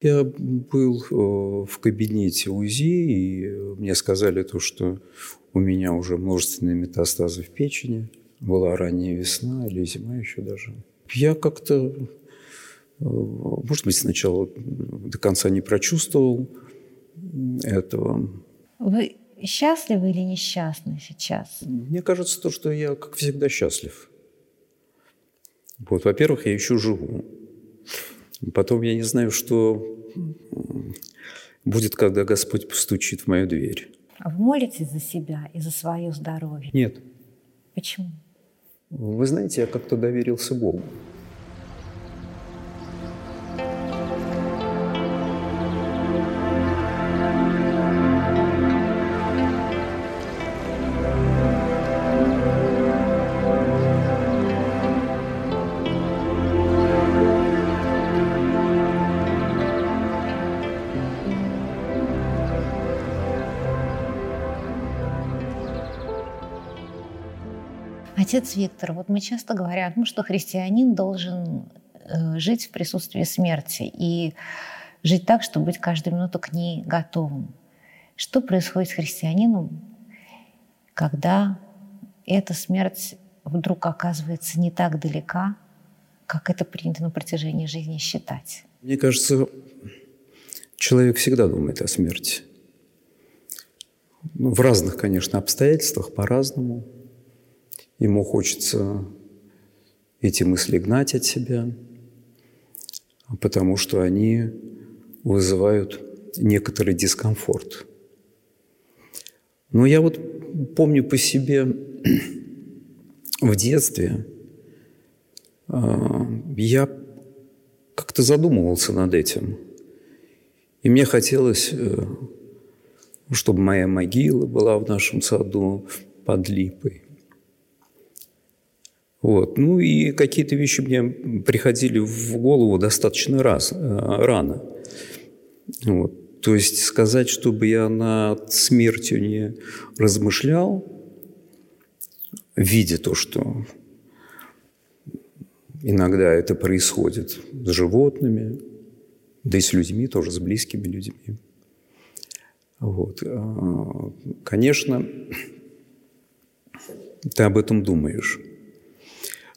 Я был э, в кабинете УЗИ, и мне сказали то, что у меня уже множественные метастазы в печени. Была ранняя весна или зима еще даже. Я как-то, э, может быть, сначала до конца не прочувствовал этого. Вы счастливы или несчастны сейчас? Мне кажется, то, что я, как всегда, счастлив. Вот, во-первых, я еще живу. Потом я не знаю, что будет, когда Господь постучит в мою дверь. А вы молитесь за себя и за свое здоровье? Нет. Почему? Вы знаете, я как-то доверился Богу. Отец Виктор, вот мы часто говорим, ну, что христианин должен э, жить в присутствии смерти и жить так, чтобы быть каждую минуту к ней готовым. Что происходит с христианином, когда эта смерть вдруг оказывается не так далека, как это принято на протяжении жизни считать? Мне кажется, человек всегда думает о смерти. В разных, конечно, обстоятельствах, по-разному – Ему хочется эти мысли гнать от себя, потому что они вызывают некоторый дискомфорт. Но я вот помню по себе в детстве, а, я как-то задумывался над этим. И мне хотелось, э, чтобы моя могила была в нашем саду под липой. Вот. Ну и какие-то вещи мне приходили в голову достаточно раз, э, рано. Вот. То есть сказать, чтобы я над смертью не размышлял, видя то, что иногда это происходит с животными, да и с людьми, тоже с близкими людьми. Вот. А, конечно, ты об этом думаешь.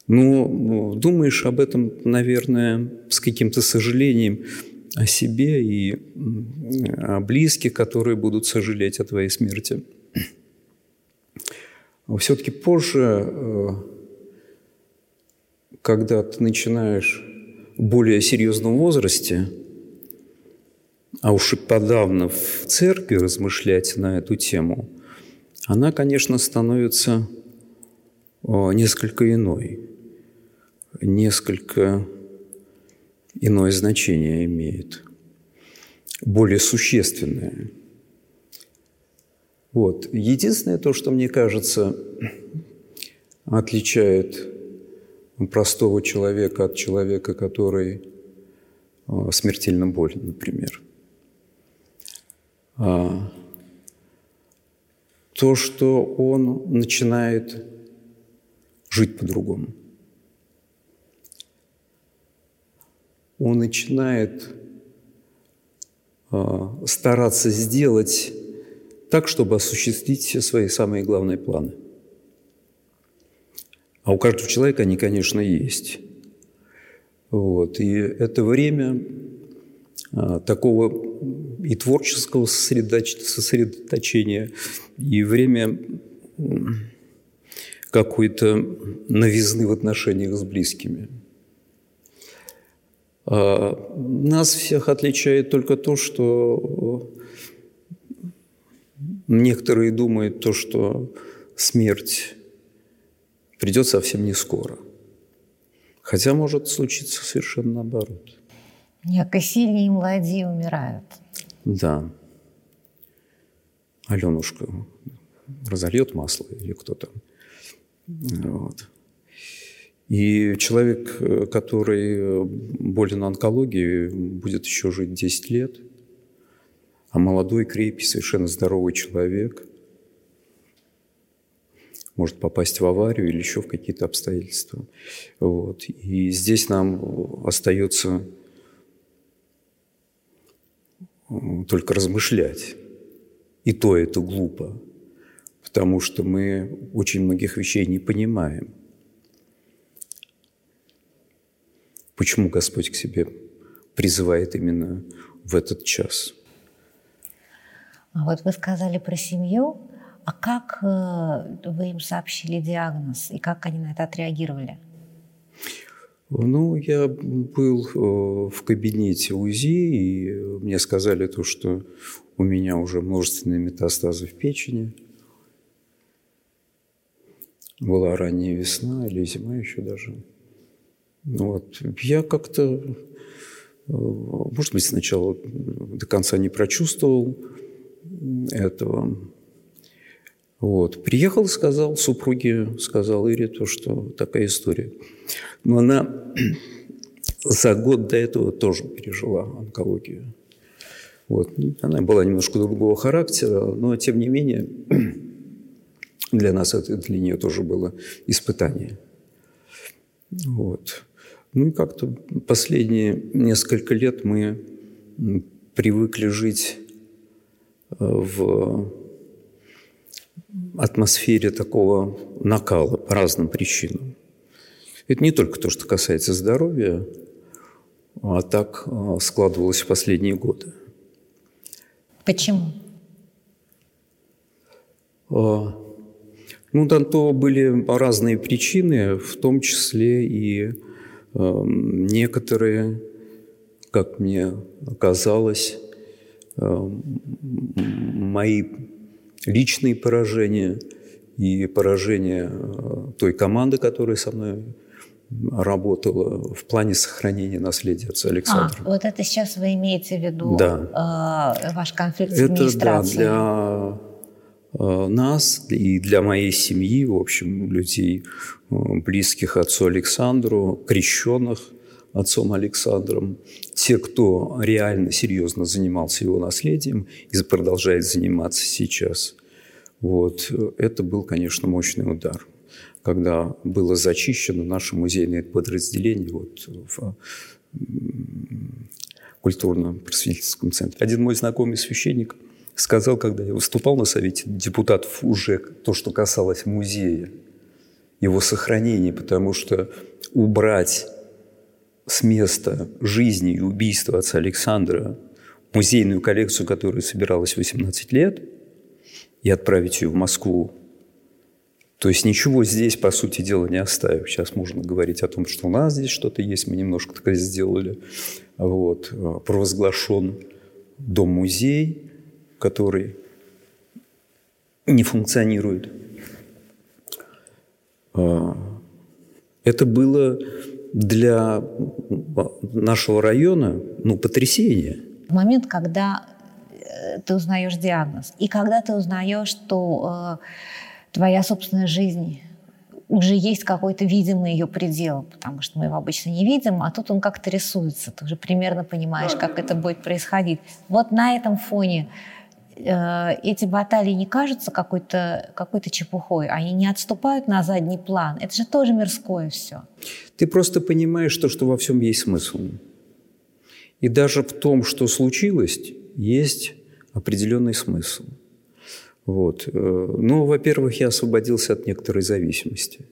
Но ну, думаешь об этом, наверное, с каким-то сожалением о себе и о близких, которые будут сожалеть о твоей смерти. Все-таки позже, э, когда ты начинаешь в более серьезном возрасте, а уж и подавно в церкви размышлять на эту тему, она, конечно, становится несколько иной несколько иное значение имеет, более существенное. Вот. Единственное то, что мне кажется отличает простого человека от человека, который а, смертельно болен, например. А, то, что он начинает жить по-другому – он начинает а, стараться сделать так, чтобы осуществить все свои самые главные планы. А у каждого человека они, конечно, есть. Вот. И это время а, такого и творческого сосредоточения, и время какой-то новизны в отношениях с близкими – нас всех отличает только то, что некоторые думают то, что смерть придет совсем не скоро. Хотя может случиться совершенно наоборот. Яко сильные и молодые умирают. Да. Аленушка разольет масло или кто то Вот. И человек, э, который э, болен онкологией, будет еще жить 10 лет, а молодой, крепкий, совершенно здоровый человек может попасть в аварию или еще в какие-то обстоятельства. Вот. И здесь нам остается только размышлять. И то это глупо, потому что мы очень многих вещей не понимаем. Почему Господь к себе призывает именно в этот час? А вот вы сказали про семью, а как э, вы им сообщили диагноз и как они на это отреагировали? Ну, я был э, в кабинете УЗИ, и мне сказали то, что у меня уже множественные метастазы в печени. Была ранняя весна или зима еще даже. Вот. Я как-то, э, может быть, сначала до конца не прочувствовал этого. Вот. Приехал, сказал супруге, сказал Ире то, что такая история. Но она за год до этого тоже пережила онкологию. Вот. Она была немножко другого характера, но тем не менее для нас это для нее тоже было испытание. Вот. Ну и как-то последние несколько лет мы привыкли жить э, в атмосфере такого накала по разным причинам. Это не только то, что касается здоровья, а так э, складывалось в последние годы. Почему? А, ну, там то были разные причины, в том числе и э, некоторые, как мне казалось, э, мои личные поражения и поражения той команды, которая со мной работала в плане сохранения наследия отца Александра. А, вот это сейчас вы имеете в виду да. э, ваш конфликт с это, администрацией? Да, э, нас и для моей семьи, в общем, людей, э, близких отцу Александру, крещенных отцом Александром, те, кто реально серьезно занимался его наследием и продолжает заниматься сейчас. Вот, это был, конечно, мощный удар когда было зачищено наше музейное подразделение вот в культурно-просветительском центре. Один мой знакомый священник сказал, когда я выступал на совете депутатов уже то, что касалось музея, его сохранения, потому что убрать с места жизни и убийства отца Александра музейную коллекцию, которая собиралась 18 лет, и отправить ее в Москву то есть ничего здесь, по сути дела, не оставив. Сейчас можно говорить о том, что у нас здесь что-то есть, мы немножко такое сделали. Вот. Провозглашен дом-музей, который не функционирует. А, это было для нашего района ну, потрясение. В момент, когда э, ты узнаешь диагноз, и когда ты узнаешь, что э, твоя собственная жизнь уже есть какой-то видимый ее предел, потому что мы его обычно не видим, а тут он как-то рисуется. Ты уже примерно понимаешь, как это будет происходить. Вот на этом фоне эти баталии не кажутся какой-то какой чепухой, они не отступают на задний план. Это же тоже мирское все. Ты просто понимаешь то, что во всем есть смысл. И даже в том, что случилось, есть определенный смысл – вот. Э, ну, во-первых, я освободился от некоторой зависимости.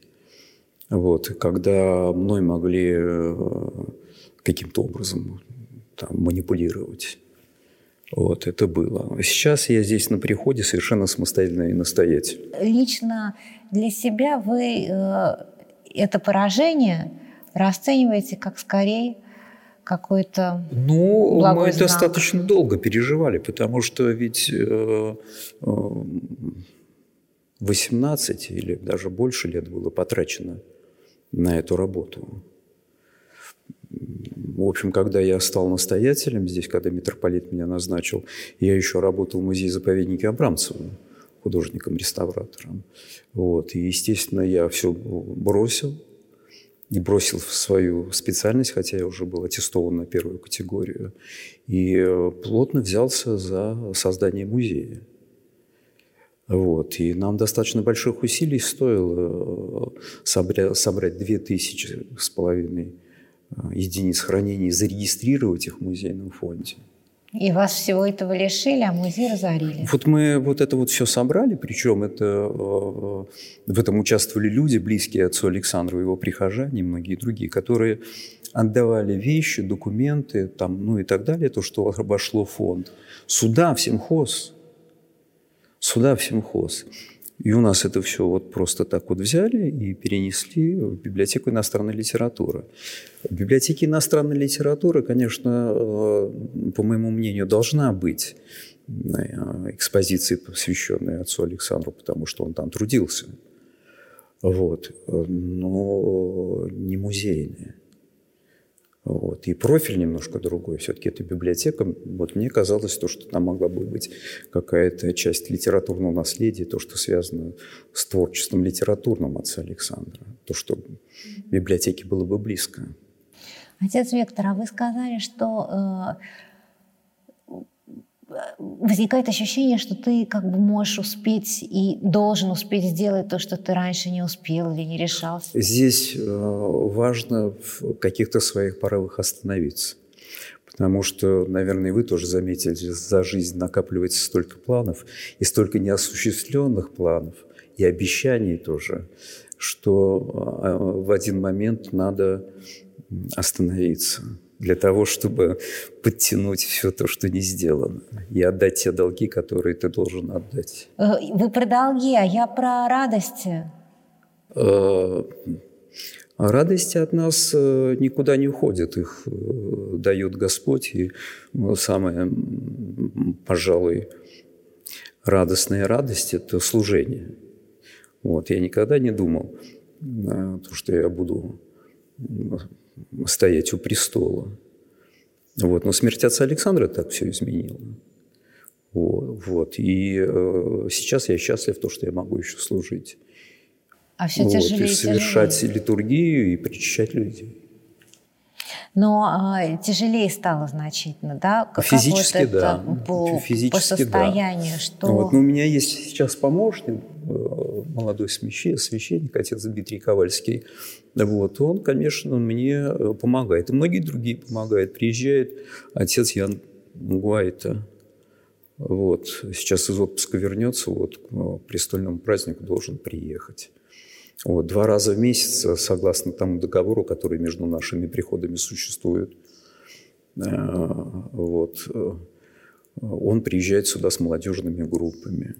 Вот. Когда мной могли э, каким-то образом там, манипулировать. Вот, это было. Сейчас я здесь на приходе совершенно самостоятельно и настоятель. Лично для себя вы э, это поражение расцениваете как скорее какой-то Ну, мы знак. достаточно долго переживали, потому что ведь э, 18 э, или даже больше лет было потрачено на эту работу. В общем, когда я стал настоятелем здесь, когда митрополит меня назначил, я еще работал в музее-заповеднике Абрамцева, художником-реставратором. Вот. И, естественно, я все бросил, не бросил в свою специальность, хотя я уже был аттестован на первую категорию, и э, плотно взялся за создание музея. Вот. И нам достаточно больших усилий стоило э, собрать, собрать 2000 с половиной единиц хранения и зарегистрировать их в музейном фонде. И вас всего этого лишили, а музей разорили. Вот мы вот это вот все собрали, причем это, э, в этом участвовали люди, близкие отцу Александру, его прихожане и многие другие, которые отдавали вещи, документы там, ну и так далее, то, что обошло фонд. Сюда, в Симхоз. Сюда, в Симхоз. И у нас это все вот просто так вот взяли и перенесли в библиотеку иностранной литературы. В библиотеке иностранной литературы, конечно, э, по моему мнению, должна быть э, экспозиция, посвященная отцу Александру, потому что он там трудился. Вот. Но не музейная. Вот. И профиль немножко другой. Все-таки это библиотека. Вот мне казалось, то, что там могла бы быть какая-то часть литературного наследия, то, что связано с творчеством литературным отца Александра. То, что библиотеке было бы близко. Отец Виктор, а вы сказали, что э, возникает ощущение, что ты как бы можешь успеть и должен успеть сделать то, что ты раньше не успел или не решался. Здесь э, важно в каких-то своих порывах остановиться. Потому что, наверное, вы тоже заметили, за жизнь накапливается столько планов и столько неосуществленных планов, и обещаний тоже, что э, в один момент надо остановиться для того, чтобы подтянуть все то, что не сделано, и отдать те долги, которые ты должен отдать. Э, вы про долги, а я про радости. Э, радости от нас э, никуда не уходят, их дает Господь. И самое, пожалуй, радостная радость – это служение. Вот, я никогда не думал, что я буду стоять у престола. Вот. Но смерть отца Александра так все изменила. Вот. И э, сейчас я счастлив, то, что я могу еще служить. А все вот. тяжелее и совершать тяжелее. литургию и причащать людей. Но а, тяжелее стало значительно, да? Как, Физически, вот да. По, Физически, по состоянию, да. что... Вот. Но у меня есть сейчас помощник, э, молодой священник, отец Дмитрий Ковальский. Вот, он, конечно, мне э, помогает. И многие другие помогают. Приезжает отец Ян Гуайта. Вот, сейчас из отпуска вернется, вот к престольному празднику должен приехать. Вот, два раза в месяц, согласно тому договору, который между нашими приходами существует, э, вот, э, он приезжает сюда с молодежными группами.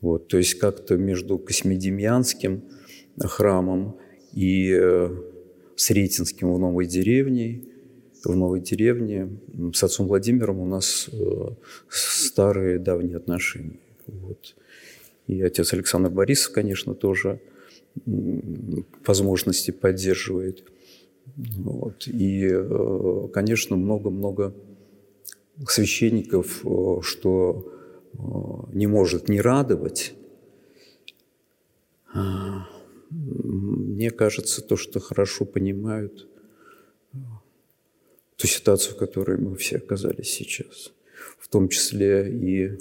Вот, то есть как-то между Космедемьянским храмом и э, Сретенским в Новой деревне. В Новой деревне с отцом Владимиром у нас э, старые давние отношения. Вот. И отец Александр Борисов, конечно, тоже возможности поддерживает. Вот. И, э, конечно, много-много священников, что не может не радовать, а, мне кажется, то, что хорошо понимают ту ситуацию, в которой мы все оказались сейчас. В том числе и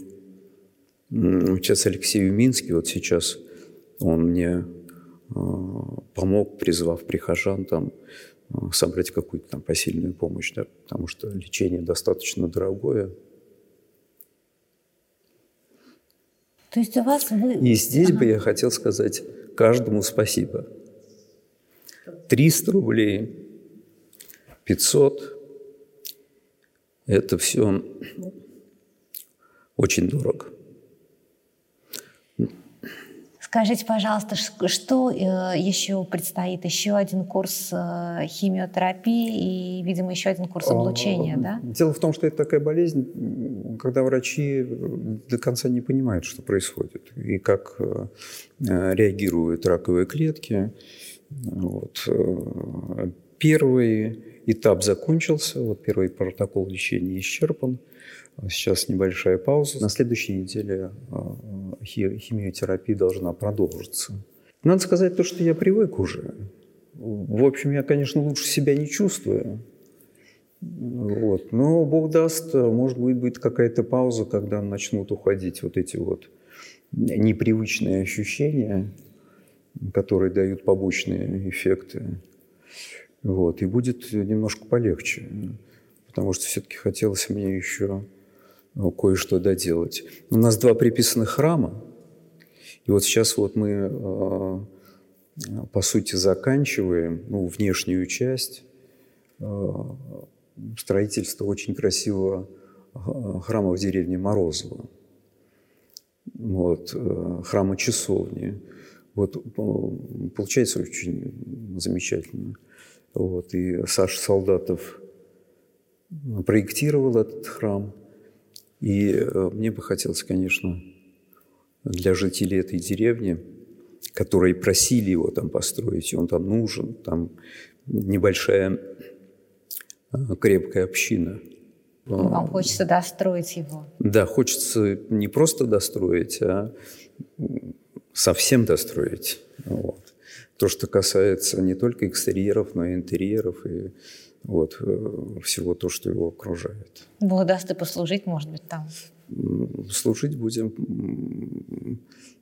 отец Алексей Уминский, вот сейчас он мне э, помог, призвав прихожан там э, собрать какую-то там посильную помощь, да, потому что лечение достаточно дорогое. То есть у вас вы... И здесь ага. бы я хотел сказать каждому спасибо. 300 рублей, 500 – это все очень дорого. Скажите, пожалуйста, что э, еще предстоит? Еще один курс э, химиотерапии и, видимо, еще один курс облучения, да? Дело в том, что это такая болезнь, когда врачи до конца не понимают, что происходит и как э, реагируют раковые клетки. Вот. Первый этап закончился, вот первый протокол лечения исчерпан. Сейчас небольшая пауза. На следующей неделе а, химиотерапия должна продолжиться. Надо сказать то, что я привык уже. В общем, я, конечно, лучше себя не чувствую. Вот. Но Бог даст, может быть, будет какая-то пауза, когда начнут уходить вот эти вот непривычные ощущения, которые дают побочные эффекты. Вот. И будет немножко полегче. Потому что все-таки хотелось мне еще кое-что доделать. У нас два приписанных храма, и вот сейчас вот мы, по сути, заканчиваем ну, внешнюю часть строительства очень красивого храма в деревне Морозово. Вот, храма часовни. Вот, получается очень замечательно. Вот, и Саша Солдатов проектировал этот храм. И э, мне бы хотелось, конечно, для жителей этой деревни, которые просили его там построить, и он там нужен, там небольшая э, крепкая община. Вам хочется достроить его? Да, хочется не просто достроить, а совсем достроить. Вот. То, что касается не только экстерьеров, но и интерьеров, и вот, э, всего то, что его окружает. Бог даст и послужить, может быть, там? Служить будем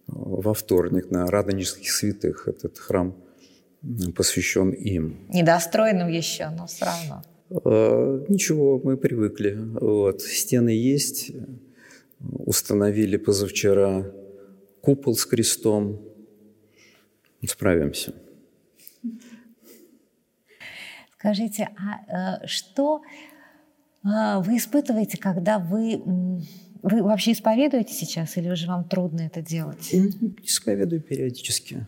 во вторник на Радонежских святых. Этот храм посвящен им. Недостроенным еще, но все равно. А, ничего, мы привыкли. Вот. Стены есть. Установили позавчера купол с крестом. Справимся. Скажите, а э, что э, вы испытываете, когда вы... Вы вообще исповедуете сейчас или уже вам трудно это делать? Исповедую периодически.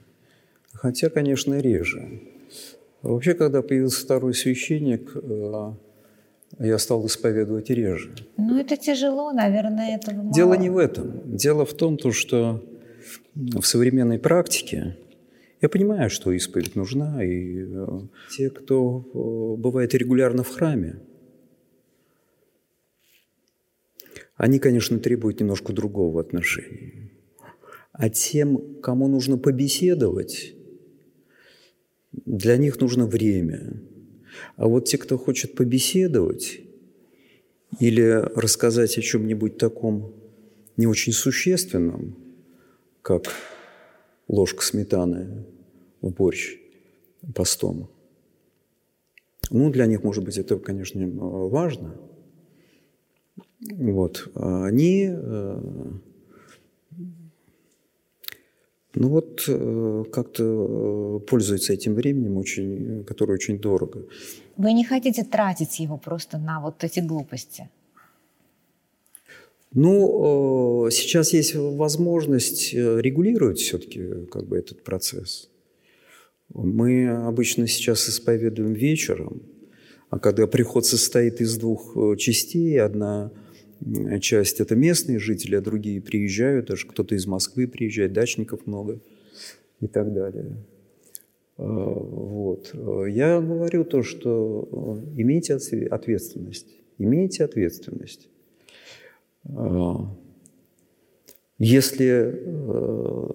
Хотя, конечно, реже. Вообще, когда появился второй священник, э, я стал исповедовать реже. Ну, это тяжело, наверное, этого мало. Дело не в этом. Дело в том, что в современной практике я понимаю, что исповедь нужна, и э, те, кто э, бывает регулярно в храме, они, конечно, требуют немножко другого отношения. А тем, кому нужно побеседовать, для них нужно время. А вот те, кто хочет побеседовать или рассказать о чем-нибудь таком не очень существенном, как ложка сметаны в борщ постом. Ну, для них, может быть, это, конечно, важно. Вот. А они, э, ну вот, э, как-то э, пользуются этим временем, очень, которое очень дорого. Вы не хотите тратить его просто на вот эти глупости? Ну, сейчас есть возможность регулировать все-таки как бы этот процесс. Мы обычно сейчас исповедуем вечером, а когда приход состоит из двух частей, одна часть – это местные жители, а другие приезжают, даже кто-то из Москвы приезжает, дачников много и так далее. Вот. Я говорю то, что имейте ответственность, имейте ответственность. Если э,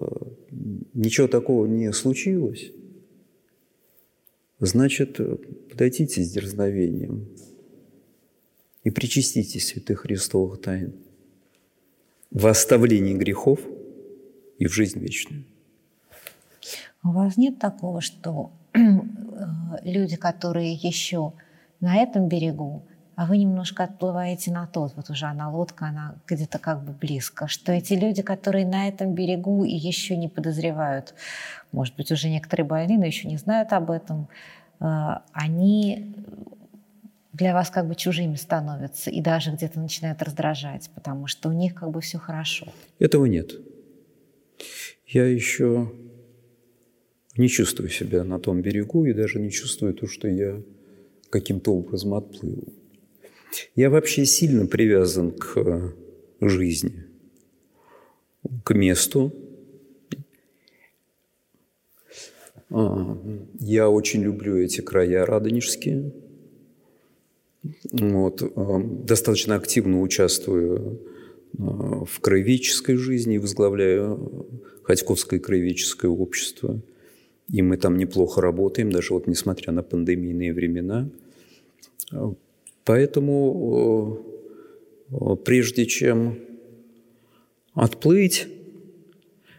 ничего такого не случилось, значит, подойдите с дерзновением и причастите святых Христовых тайн в оставлении грехов и в жизнь вечную. У вас нет такого, что э, люди, которые еще на этом берегу, а вы немножко отплываете на тот, вот уже она лодка, она где-то как бы близко, что эти люди, которые на этом берегу и еще не подозревают, может быть, уже некоторые больны, но еще не знают об этом, э, они для вас как бы чужими становятся и даже где-то начинают раздражать, потому что у них как бы все хорошо. Этого нет. Я еще не чувствую себя на том берегу и даже не чувствую то, что я каким-то образом отплыл. Я вообще сильно привязан к жизни, к месту. А, я очень люблю эти края радонежские – вот, достаточно активно участвую э, в краеведческой жизни, возглавляю Ходьковское краеведческое общество. И мы там неплохо работаем, даже вот несмотря на пандемийные времена. Поэтому э, прежде чем отплыть,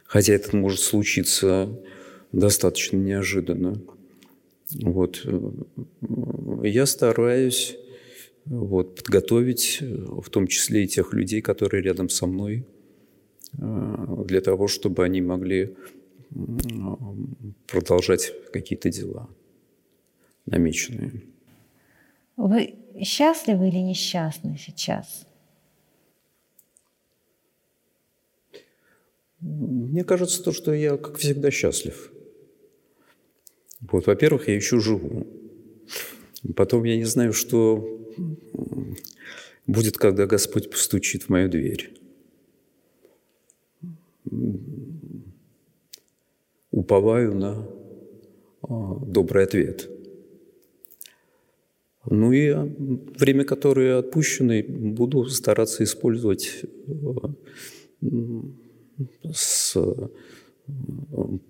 хотя это может случиться достаточно неожиданно, вот, э, я стараюсь вот, подготовить, в том числе и тех людей, которые рядом со мной, для того, чтобы они могли продолжать какие-то дела намеченные. Вы счастливы или несчастны сейчас? Мне кажется, то, что я, как всегда, счастлив. Вот, во-первых, я еще живу. Потом я не знаю, что будет, когда Господь постучит в мою дверь. Уповаю на а, добрый ответ. Ну и а, время, которое отпущено, буду стараться использовать а, с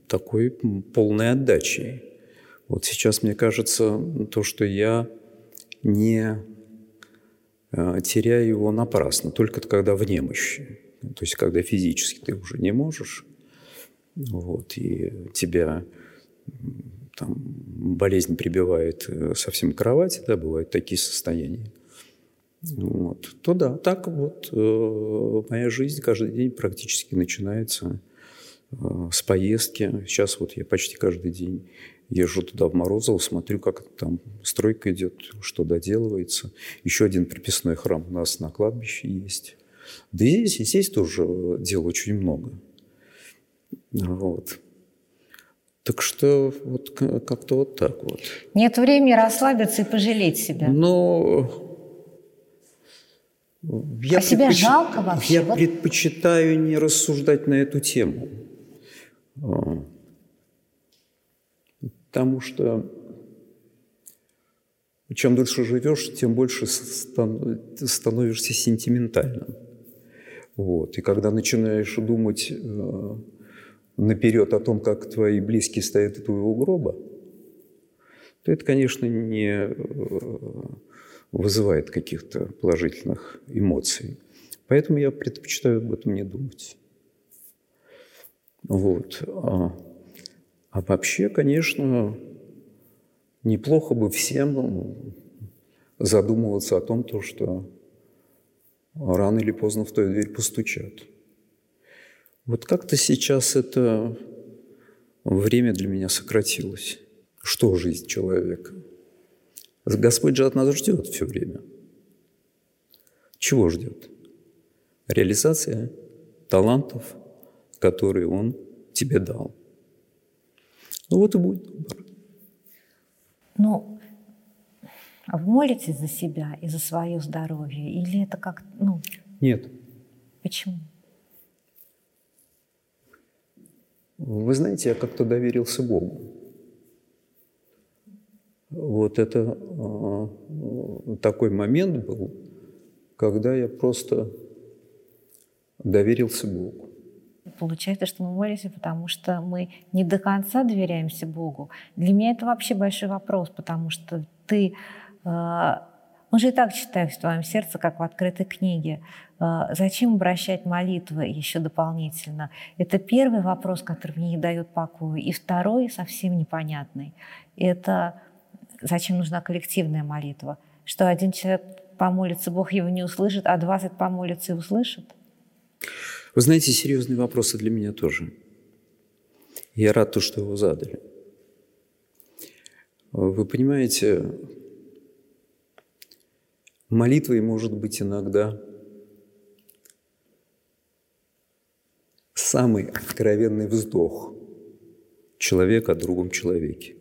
такой полной отдачей. Вот сейчас, мне кажется, то, что я не теряю его напрасно, только когда в немощи. То есть, когда физически ты уже не можешь, вот, и тебя там, болезнь прибивает э, совсем к кровати, да, бывают такие состояния, вот, то да, так вот э, моя жизнь каждый день практически начинается э, с поездки. Сейчас вот я почти каждый день езжу туда в Морозово, смотрю, как там стройка идет, что доделывается. Еще один приписной храм у нас на кладбище есть. Да и здесь, и здесь тоже дел очень много. Вот. Так что вот как-то вот так вот. Нет времени расслабиться и пожалеть себя. Но я а себя жалко вообще? Я вот? предпочитаю не рассуждать на эту тему. А. Потому что чем дольше живешь, тем больше становишься сентиментальным. Вот. И когда начинаешь думать э, наперед о том, как твои близкие стоят у твоего гроба, то это, конечно, не э, вызывает каких-то положительных эмоций. Поэтому я предпочитаю об этом не думать. Вот. А, а вообще, конечно, неплохо бы всем задумываться о том, то, что рано или поздно в твою дверь постучат – вот как-то сейчас это время для меня сократилось. Что жизнь человека? Господь же от нас ждет все время. Чего ждет? Реализация талантов, которые Он тебе дал. Ну вот и будет выбор. Ну, а вы молитесь за себя и за свое здоровье? Или это как, ну... Нет. Почему? Вы знаете, я как-то доверился Богу. Вот это э, такой момент был, когда я просто доверился Богу. Получается, что мы молимся, потому что мы не до конца доверяемся Богу. Для меня это вообще большой вопрос, потому что ты э, он же и так читает в твоем сердце, как в открытой книге. А, зачем обращать молитвы еще дополнительно? Это первый вопрос, который мне не дает покоя. И второй, совсем непонятный, это зачем нужна коллективная молитва? Что один человек помолится, Бог его не услышит, а двадцать помолится и услышит? Вы знаете, серьезные вопросы для меня тоже. Я рад, то, что его задали. Вы понимаете, Молитвой может быть иногда самый откровенный вздох человека о другом человеке,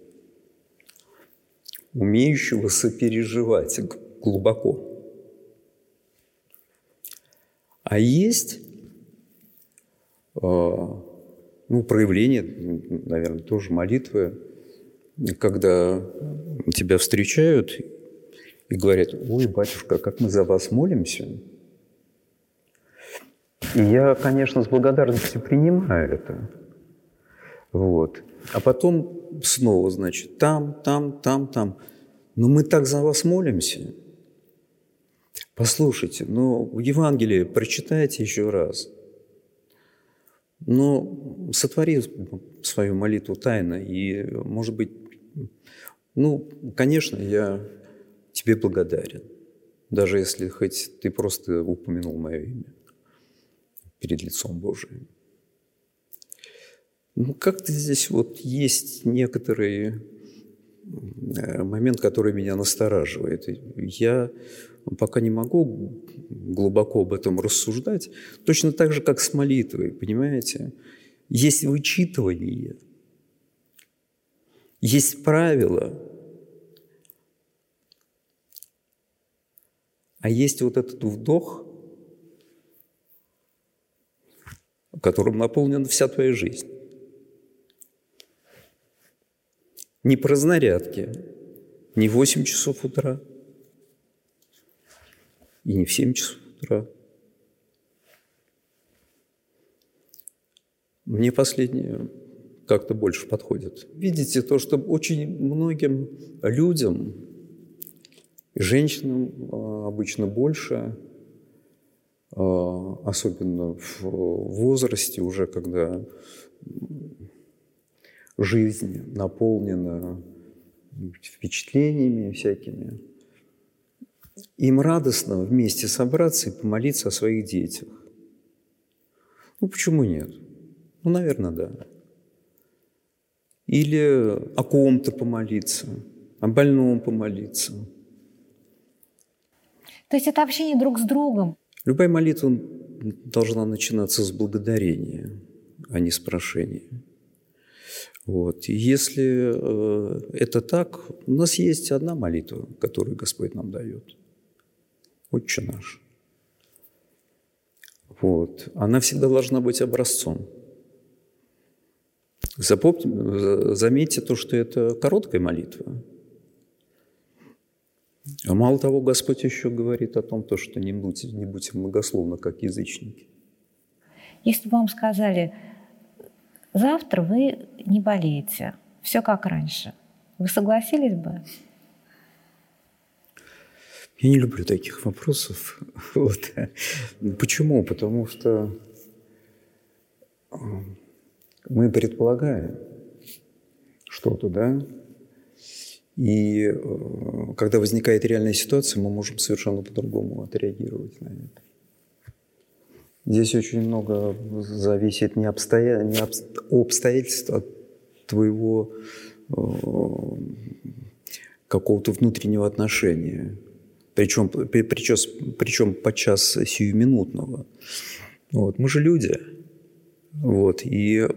умеющего сопереживать глубоко. А есть а, ну, проявление, наверное, тоже молитвы, когда тебя встречают и говорят, ой, батюшка, как мы за вас молимся. И я, конечно, с благодарностью принимаю это. Вот. А потом снова, значит, там, там, там, там. Но мы так за вас молимся. Послушайте, ну, Евангелие прочитайте еще раз. Но сотвори свою молитву тайно. И, может быть, ну, конечно, я тебе благодарен. даже если хоть ты просто упомянул мое имя перед лицом Божиим. Ну, как-то здесь вот есть некоторый э, момент, который меня настораживает. Я пока не могу глубоко об этом рассуждать, точно так же, как с молитвой, понимаете? Есть вычитывание, есть правила, а есть вот этот вдох, которым наполнена вся твоя жизнь. Не по разнарядке, не в 8 часов утра и не в 7 часов утра. Мне последнее как-то больше подходит. Видите, то, что очень многим людям, женщинам а, обычно больше, а, особенно в возрасте уже, когда жизнь наполнена впечатлениями всякими, им радостно вместе собраться и помолиться о своих детях. Ну, почему нет? Ну, наверное, да. Или о ком-то помолиться, о больном помолиться. То есть это общение друг с другом? Любая молитва должна начинаться с благодарения, а не с прошения. Вот. И если э, это так, у нас есть одна молитва, которую Господь нам дает. Отче наш. Вот. Она всегда должна быть образцом. Запомните, заметьте то, что это короткая молитва. А мало того, Господь еще говорит о том, то, что не будьте, не будьте многословно, как язычники. Если бы вам сказали, завтра вы не болеете, все как раньше, вы согласились бы? Я не люблю таких вопросов. Вот. Почему? Потому что э, мы предполагаем что-то, да? И э, когда возникает реальная ситуация, мы можем совершенно по-другому отреагировать на это. Здесь очень много зависит не, обстоя... не об... обстоятельств от твоего э, какого-то внутреннего отношения, причем, причем, причем подчас сиюминутного. Вот. Мы же люди, вот, и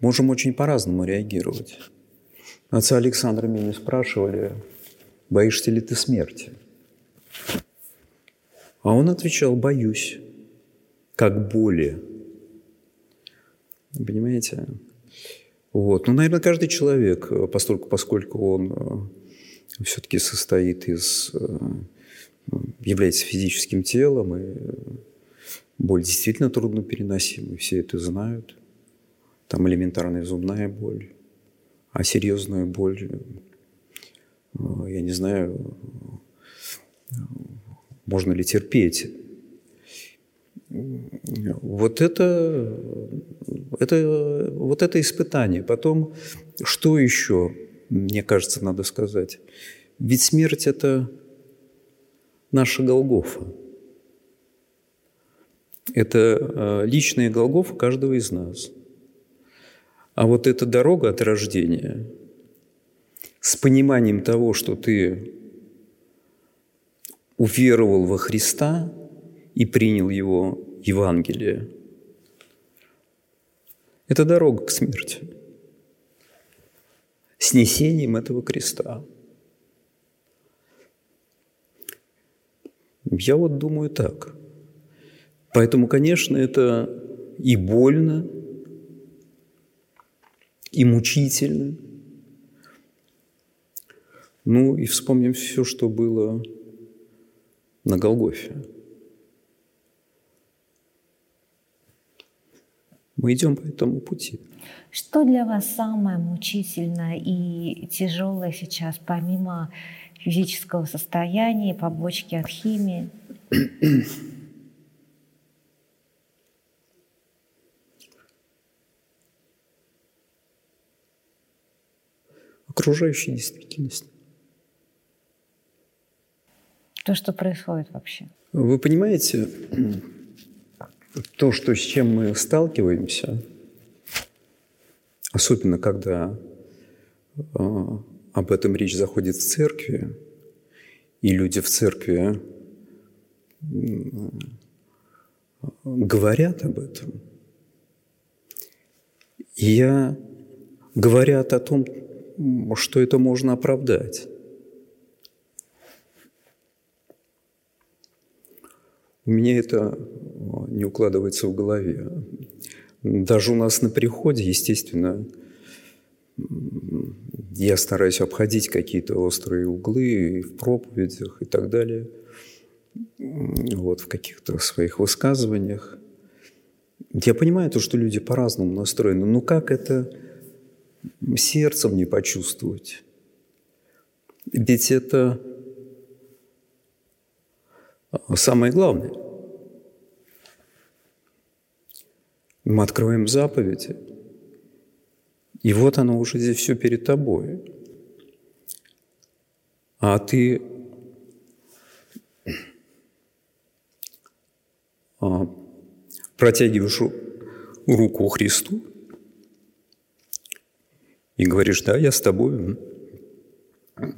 можем очень по-разному реагировать. Отца Александра меня спрашивали, боишься ли ты смерти? А он отвечал, боюсь, как боли. Понимаете? Вот. Ну, наверное, каждый человек, поскольку, поскольку он э, все-таки состоит из, э, является физическим телом, и боль действительно трудно переносима, все это знают. Там элементарная зубная боль, а серьезную боль, э, я не знаю, можно ли терпеть. Вот это, это, вот это испытание. Потом, что еще, мне кажется, надо сказать? Ведь смерть – это наша Голгофа. Это э, личная Голгофа каждого из нас – а вот эта дорога от рождения с пониманием того, что ты уверовал во Христа и принял Его Евангелие, это дорога к смерти. Снесением этого креста. Я вот думаю так. Поэтому, конечно, это и больно, и мучительно. Ну и вспомним все, что было на Голгофе. Мы идем по этому пути. Что для вас самое мучительное и тяжелое сейчас, помимо физического состояния, побочки от химии? Окружающей действительности. То, что происходит вообще. Вы понимаете, то, что, с чем мы сталкиваемся, особенно когда э, об этом речь заходит в церкви, и люди в церкви говорят об этом. И я говорят о том, что это можно оправдать. У меня это не укладывается в голове. Даже у нас на приходе, естественно, я стараюсь обходить какие-то острые углы в проповедях и так далее, вот, в каких-то своих высказываниях. Я понимаю то, что люди по-разному настроены, но как это сердцем не почувствовать? Ведь это самое главное. Мы открываем заповеди, и вот оно уже здесь все перед тобой. А ты а, протягиваешь руку Христу и говоришь, да, я с тобой,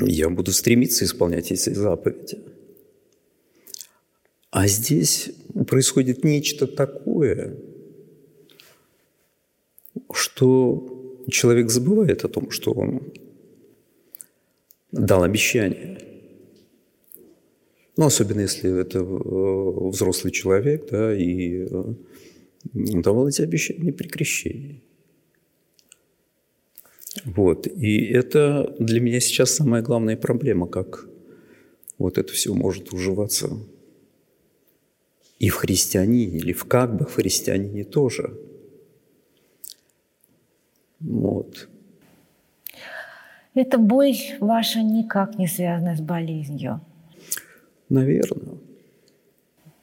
я буду стремиться исполнять эти заповеди. А здесь происходит нечто такое, что человек забывает о том, что он дал обещание. Ну, особенно если это э, взрослый человек, да, и э, давал эти обещания при крещении. Вот. И это для меня сейчас самая главная проблема, как вот это все может уживаться и в христианине, или в как бы в христианине тоже. Вот. Эта боль ваша никак не связана с болезнью. Наверное.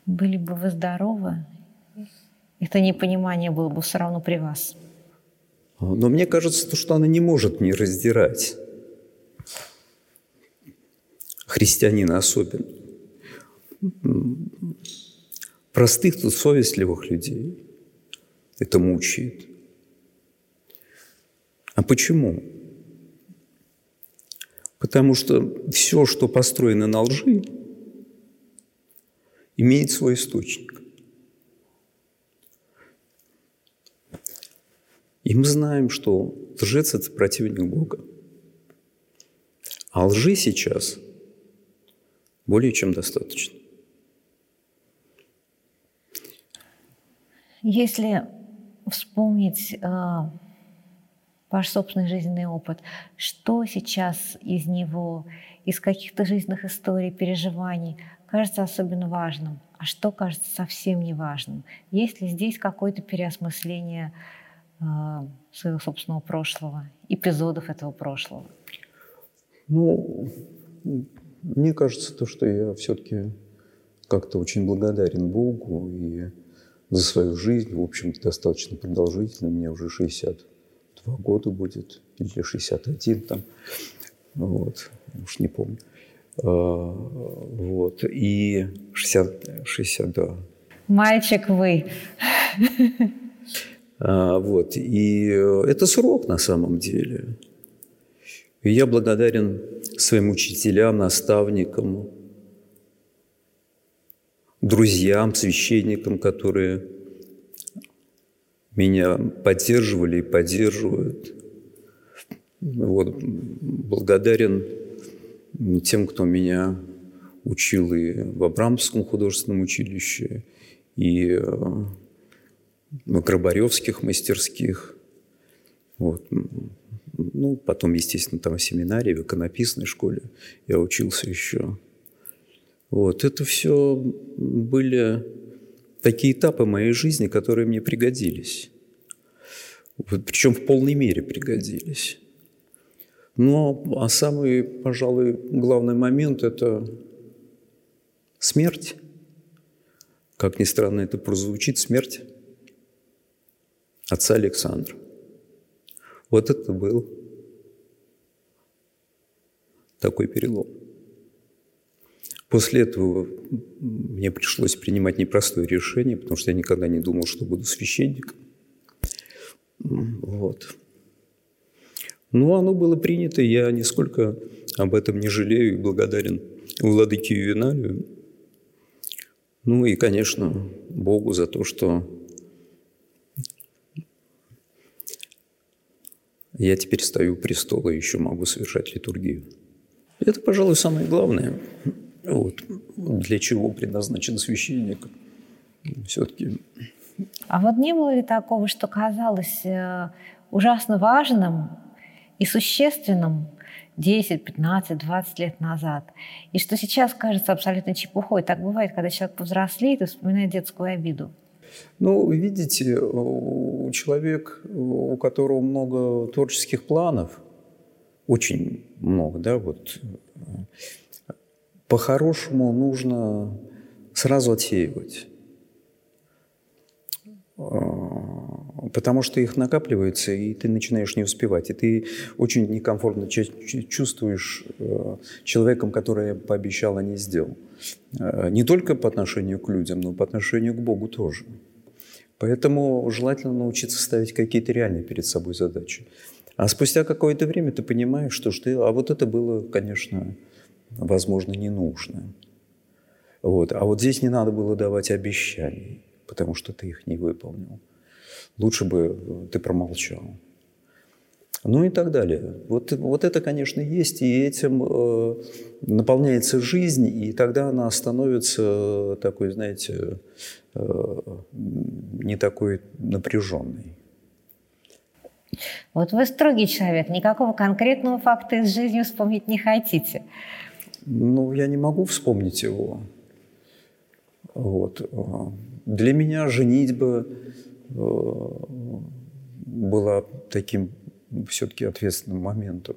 Были бы вы здоровы, это непонимание было бы все равно при вас. Но мне кажется, что она не может не раздирать. Христианина особенно. Простых тут совестливых людей это мучает. А почему? Потому что все, что построено на лжи, имеет свой источник. И мы знаем, что лжец – это противник Бога. А лжи сейчас более чем достаточно. Если вспомнить э, ваш собственный жизненный опыт, что сейчас из него, из каких-то жизненных историй, переживаний кажется особенно важным, а что кажется совсем неважным? Есть ли здесь какое-то переосмысление своего собственного прошлого, эпизодов этого прошлого? Ну, мне кажется, то, что я все-таки как-то очень благодарен Богу и за свою жизнь, в общем-то, достаточно продолжительно. Мне уже 62 года будет, или 61 там, вот, уж не помню. А, вот, и 60, 62. Мальчик вы. А, вот, и это срок на самом деле. И я благодарен своим учителям, наставникам, друзьям, священникам, которые меня поддерживали и поддерживают. Вот, благодарен тем, кто меня учил и в Абрамовском художественном училище, и э, Грабаревских мастерских. Вот. Ну, потом, естественно, там в семинаре, в иконописной школе я учился еще. Вот, это все были такие этапы моей жизни, которые мне пригодились. Причем в полной мере пригодились. Но а самый, пожалуй, главный момент – это смерть. Как ни странно это прозвучит, смерть отца Александра. Вот это был такой перелом. После этого мне пришлось принимать непростое решение, потому что я никогда не думал, что буду священником. Вот. Ну, оно было принято, я нисколько об этом не жалею и благодарен владыке Ювеналию. Ну и, конечно, Богу за то, что я теперь стою у престола и еще могу совершать литургию. Это, пожалуй, самое главное. Вот. Для чего предназначен священник? Все-таки. А вот не было ли такого, что казалось э, ужасно важным и существенным 10, 15, 20 лет назад, и что сейчас кажется абсолютно чепухой? Так бывает, когда человек повзрослеет и вспоминает детскую обиду. Ну, видите, у человека, у которого много творческих планов, очень много, да, вот по-хорошему нужно сразу отсеивать. А, потому что их накапливается, и ты начинаешь не успевать. И ты очень некомфортно чувствуешь э, человеком, который пообещал, а не сделал. Э, не только по отношению к людям, но и по отношению к Богу тоже. Поэтому желательно научиться ставить какие-то реальные перед собой задачи. А спустя какое-то время ты понимаешь, что, что а вот это было, конечно, возможно, не нужно. Вот. А вот здесь не надо было давать обещаний, потому что ты их не выполнил. Лучше бы ты промолчал. Ну и так далее. Вот, вот это, конечно, есть, и этим э, наполняется жизнь, и тогда она становится такой, знаете, э, не такой напряженной. Вот вы строгий человек, никакого конкретного факта из жизни вспомнить не хотите. Ну, я не могу вспомнить его. Вот. Для меня женитьба э, была таким все-таки ответственным моментом.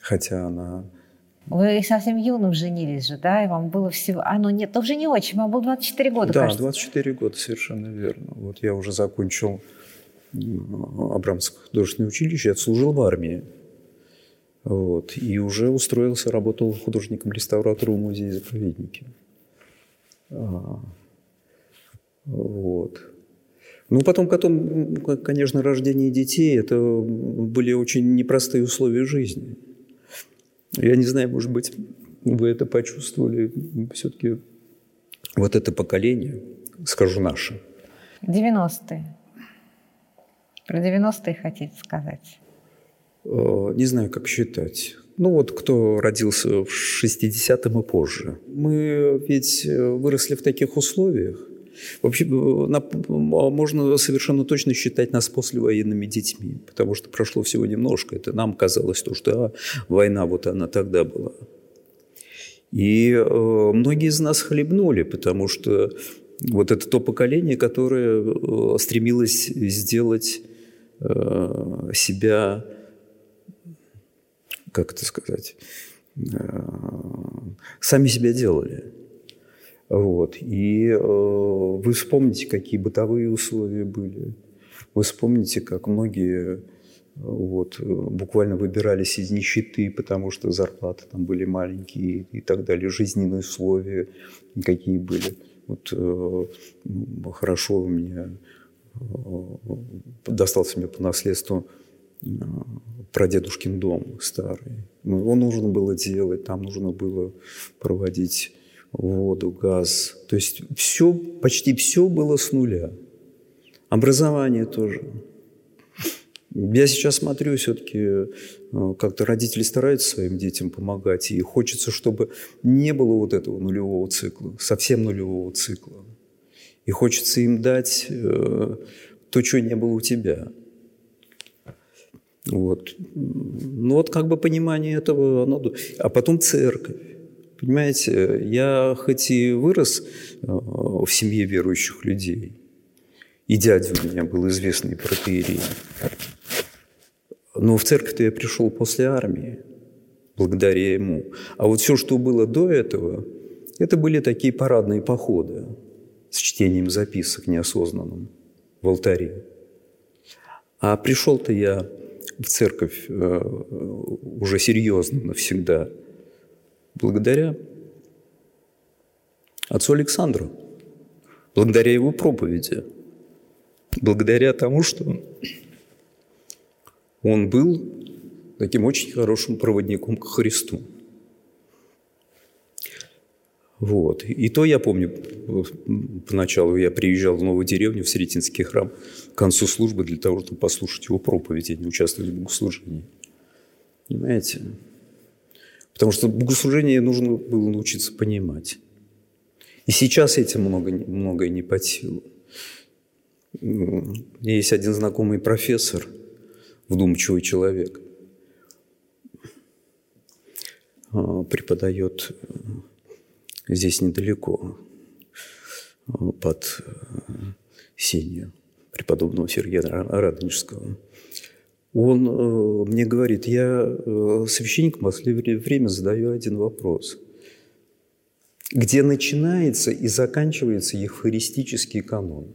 Хотя она... Вы совсем юным женились же, да? И вам было всего... А, ну нет, то уже не очень, вам было 24 года, Да, кажется. 24 года, совершенно верно. Вот я уже закончил Абрамское художественное училище, отслужил в армии. Вот. И уже устроился, работал художником-реставратором в музее-заповеднике. А, вот. Ну, потом, потом, конечно, рождение детей – это были очень непростые условия жизни. Я не знаю, может быть, вы это почувствовали. Все-таки вот это поколение, скажу наше. 90-е. Про 90-е хотите сказать? Э, не знаю, как считать. Ну вот кто родился в 60-м и позже. Мы ведь э, выросли в таких условиях. Вообще э, можно совершенно точно считать нас послевоенными детьми, потому что прошло всего немножко. Это нам казалось то, что а, война вот она тогда была. И э, многие из нас хлебнули, потому что вот это то поколение, которое стремилось сделать э, себя как это сказать, э, сами себя делали. Вот. И э, вы вспомните, какие бытовые условия были. Вы вспомните, как многие э, вот, буквально выбирались из нищеты, потому что зарплаты там были маленькие и так далее, жизненные условия какие были. Вот э, хорошо мне э, достался мне по наследству прадедушкин дом старый. Ну, его нужно было делать, там нужно было проводить воду, газ. То есть все, почти все было с нуля. Образование тоже. Я сейчас смотрю, все-таки э, как-то родители стараются своим детям помогать, и хочется, чтобы не было вот этого нулевого цикла, совсем нулевого цикла. И хочется им дать э, то, чего не было у тебя – вот. Ну вот как бы понимание этого, оно... а потом церковь. Понимаете, я хоть и вырос э, в семье верующих людей, и дядя у меня был известный протеерей, но в церковь-то я пришел после армии, благодаря ему. А вот все, что было до этого, это были такие парадные походы с чтением записок неосознанным в алтаре. А пришел-то я в церковь э, уже серьезно навсегда, благодаря Отцу Александру. Благодаря его проповеди. Благодаря тому, что он был таким очень хорошим проводником к Христу. Вот. И то я помню, поначалу я приезжал в новую деревню, в Сретенский храм, к концу службы для того, чтобы послушать его проповедь, а не участвовать в богослужении. Понимаете? Потому что богослужение нужно было научиться понимать. И сейчас этим много, многое не под силу. Есть один знакомый профессор, вдумчивый человек, а, преподает здесь недалеко, под э, сенью преподобного Сергея Радонежского. Он э, мне говорит, я э, в последнее время задаю один вопрос. Где начинается и заканчивается евхаристический канон?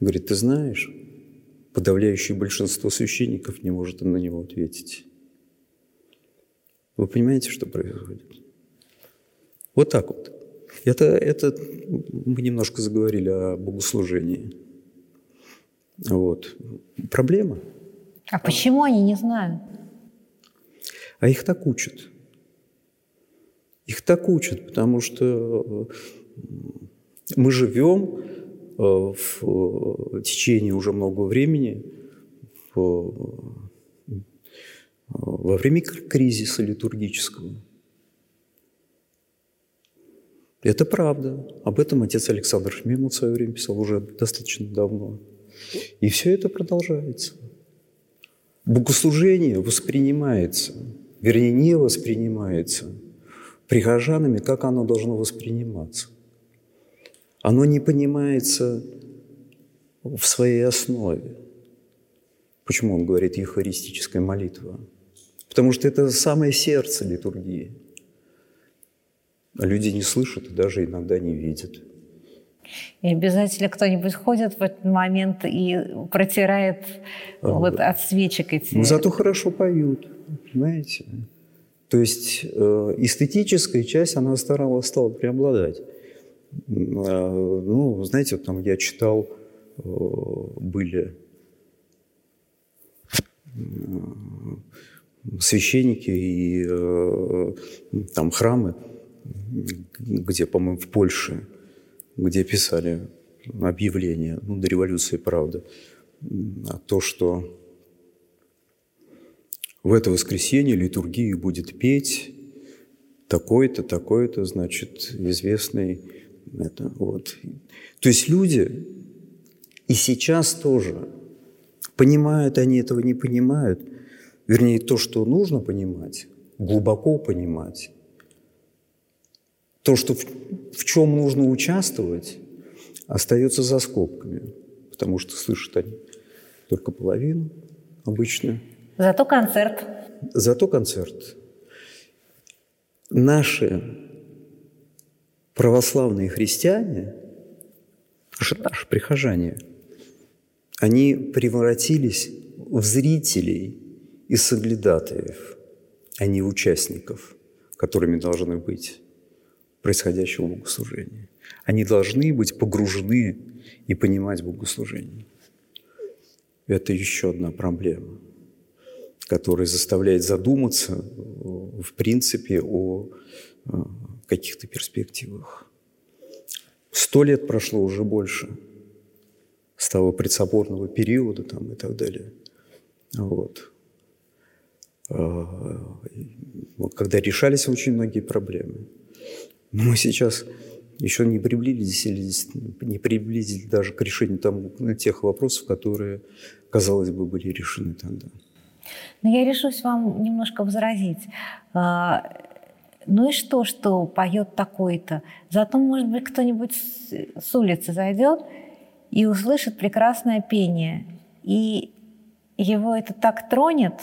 Говорит, ты знаешь, подавляющее большинство священников не может на него ответить. Вы понимаете, что происходит? Вот так вот. Это, это мы немножко заговорили о богослужении. Вот. Проблема. А почему они не знают? А их так учат. Их так учат, потому что мы живем э, в течение уже много времени во время кризиса литургического. Это правда. Об этом отец Александр Шмимов в свое время писал уже достаточно давно. И все это продолжается. Богослужение воспринимается, вернее, не воспринимается прихожанами, как оно должно восприниматься. Оно не понимается в своей основе. Почему он говорит «евхаристическая молитва»? Потому что это самое сердце литургии – люди не слышат и даже иногда не видят. И обязательно кто-нибудь ходит в этот момент и протирает а, вот от свечек эти. Ну, зато хорошо поют, понимаете? То есть э, эстетическая часть, она стала, стала преобладать. Э, ну, знаете, вот там я читал, э, были священники и э, там храмы, где, по-моему, в Польше, где писали объявление, ну, до революции, правда, а то, что в это воскресенье литургию будет петь такой-то, такой-то, значит, известный это, вот. То есть люди и сейчас тоже, понимают они этого, не понимают, вернее, то, что нужно понимать, глубоко понимать, то, что в, в чем нужно участвовать, остается за скобками, потому что слышат они только половину обычно. Зато концерт. Зато концерт. Наши православные христиане, наши, прихожане, они превратились в зрителей и соглядатаев, а не участников, которыми должны быть происходящего богослужения. Они должны быть погружены и понимать богослужение. Это еще одна проблема, которая заставляет задуматься, в принципе, о э, каких-то перспективах. Сто лет прошло уже больше с того предсоборного периода там, и так далее. Вот. Э, когда решались очень многие проблемы – мы сейчас еще не приблизились или не приблизились даже к решению там, тех вопросов, которые, казалось бы, были решены тогда. Но я решусь вам немножко возразить. А, ну и что, что поет такой-то? Зато, может быть, кто-нибудь с улицы зайдет и услышит прекрасное пение. И его это так тронет,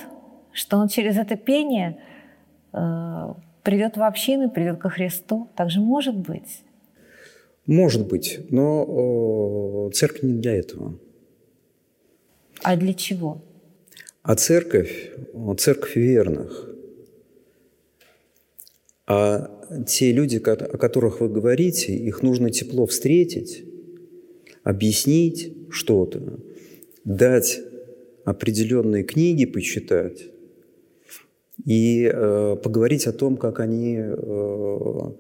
что он через это пение э, придет в общину, придет ко Христу. Так же может быть. Может быть, но церковь не для этого. А для чего? А церковь, церковь верных. А те люди, о которых вы говорите, их нужно тепло встретить, объяснить что-то, дать определенные книги почитать и э, поговорить о том, как они э,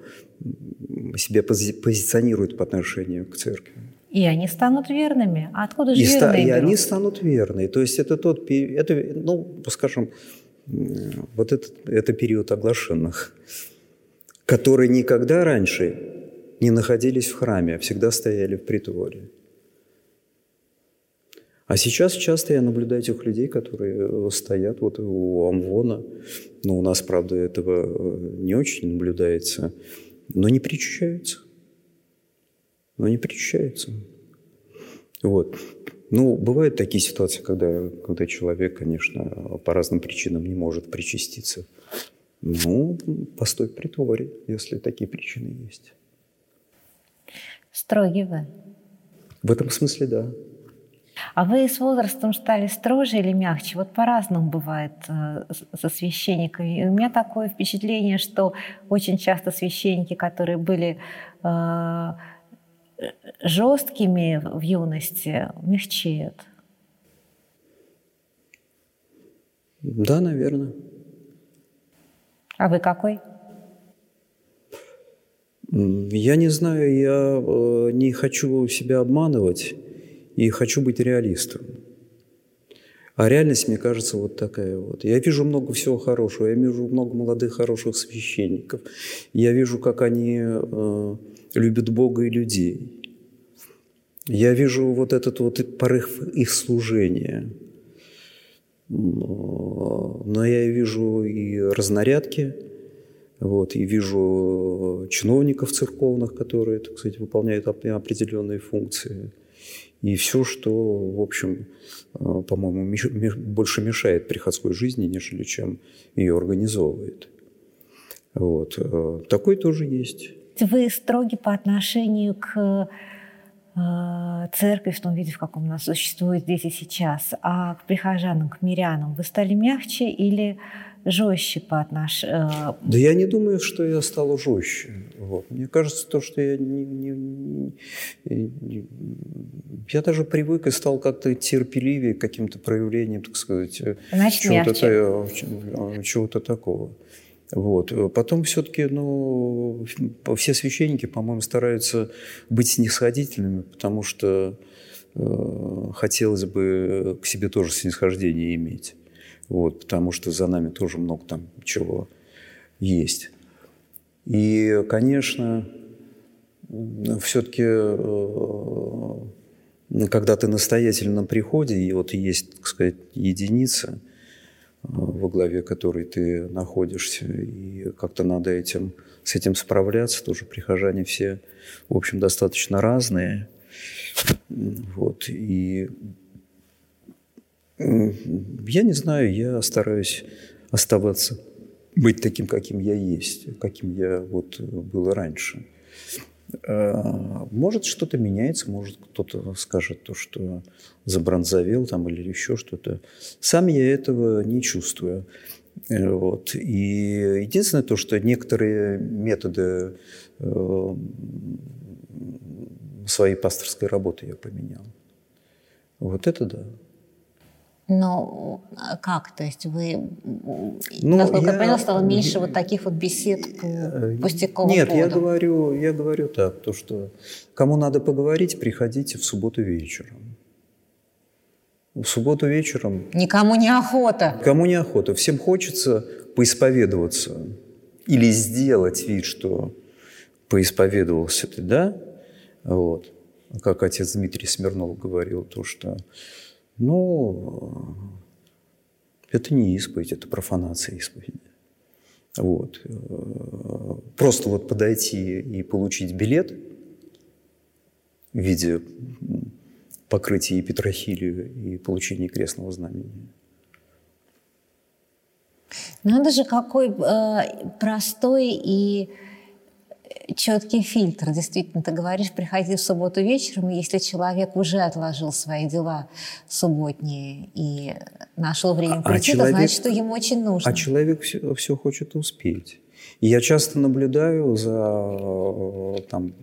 себя пози позиционируют по отношению к церкви. И они станут верными. А откуда же и верные? И они станут верными. То есть это тот, это, ну, скажем, вот это, это период оглашенных, которые никогда раньше не находились в храме, а всегда стояли в притворе. А сейчас часто я наблюдаю этих людей, которые стоят вот у Амвона. Ну, у нас, правда, этого э, не очень наблюдается, но не причащаются. Но не причащаются. Вот. Ну, бывают такие ситуации, когда, когда человек, конечно, по разным причинам не может причаститься. Ну, постой в притворе, если такие причины есть. Строгий вы. В этом смысле, да. А вы с возрастом стали строже или мягче? Вот по-разному бывает э, со священниками. И у меня такое впечатление, что очень часто священники, которые были э, жесткими в юности, мягчеют. Да, наверное. А вы какой? Я не знаю, я э, не хочу себя обманывать и хочу быть реалистом. А реальность, мне кажется, вот такая вот. Я вижу много всего хорошего, я вижу много молодых хороших священников. Я вижу, как они э, любят Бога и людей. Я вижу вот этот вот порыв их служения. Но я вижу и разнарядки, вот, и вижу чиновников церковных, которые, так сказать, выполняют определенные функции. И все, что, в общем, э, по-моему, больше мешает приходской жизни, нежели чем ее организовывает. Вот. Э, такой тоже есть. Вы строги по отношению к э, церкви в том виде, в каком она существует здесь и сейчас, а к прихожанам, к мирянам вы стали мягче или жестче по отношению... Э, да я не думаю, что я стал жестче. Вот. Мне кажется, то, что я не, не, не, я даже привык и стал как-то терпеливее каким-то проявлением, так сказать, э, чего-то, э, чего-то такого. Вот. Потом все-таки, ну, все священники, по-моему, стараются быть снисходительными, потому что э, хотелось бы к себе тоже снисхождение иметь вот, потому что за нами тоже много там чего есть. И, конечно, все-таки, э, когда ты настоятельно приходе, и вот есть, так сказать, единица, э, во главе которой ты находишься, и как-то надо этим, с этим справляться, тоже прихожане все, в общем, достаточно разные. Вот, и я не знаю, я стараюсь оставаться, быть таким, каким я есть, каким я вот был раньше. А, может, что-то меняется, может, кто-то скажет то, что забронзовел там или еще что-то. Сам я этого не чувствую. Э, вот. И единственное то, что некоторые методы э, своей пасторской работы я поменял. Вот это да. Но а как? То есть вы, ну, насколько я, я поняла, стало меньше вот таких вот бесед по э, пустяковому Нет, поводу. я говорю, я говорю так, то, что кому надо поговорить, приходите в субботу вечером. В субботу вечером... Никому не охота. Кому не охота. Всем хочется поисповедоваться или сделать вид, что поисповедовался ты, да? Вот. Как отец Дмитрий Смирнов говорил, то, что но это не исповедь, это профанация исповеди. Вот. Просто вот подойти и получить билет в виде покрытия епитрахилию и получения крестного знамения. Надо же, какой э, простой и четкий фильтр. Действительно, ты говоришь, приходи в субботу вечером, и если человек уже отложил свои дела субботние и нашел время а прийти, а человек, значит, что ему очень нужно. А человек все, все хочет успеть. И я часто наблюдаю за там,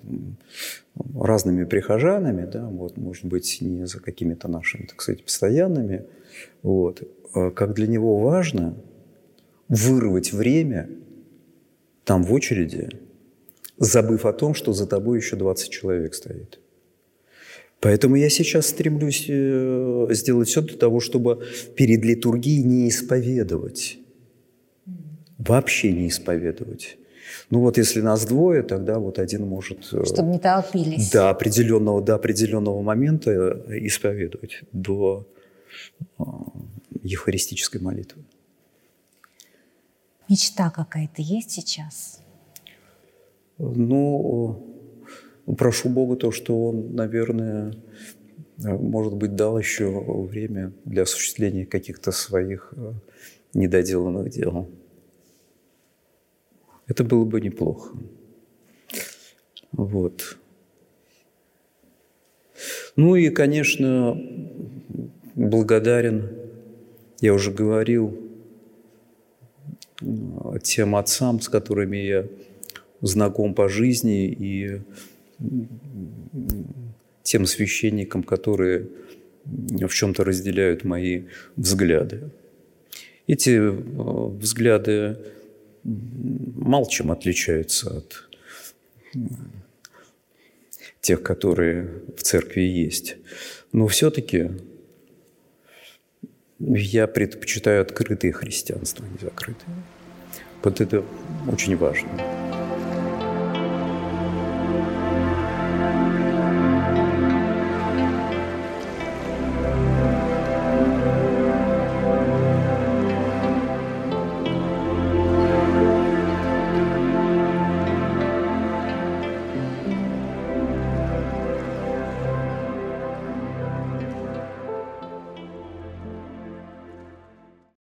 разными прихожанами, да, вот, может быть, не за какими-то нашими, так сказать, постоянными, вот, а как для него важно вырвать время там в очереди, забыв о том, что за тобой еще 20 человек стоит. Поэтому я сейчас стремлюсь э, сделать все для того, чтобы перед литургией не исповедовать. Вообще не исповедовать. Ну вот если нас двое, тогда вот один может... Э, чтобы не толпились. До определенного, до определенного момента э, исповедовать, до евхаристической молитвы. Мечта какая-то есть сейчас? Ну, прошу Бога то, что Он, наверное, может быть, дал еще время для осуществления каких-то своих э, недоделанных дел. Это было бы неплохо. Вот. Ну и, конечно, благодарен, я уже говорил, тем отцам, с которыми я знаком по жизни, и тем священникам, которые в чем-то разделяют мои взгляды. Эти э, взгляды мало чем отличаются от тех, которые в церкви есть. Но все-таки я предпочитаю открытые христианство, а не закрытые. Вот это очень важно.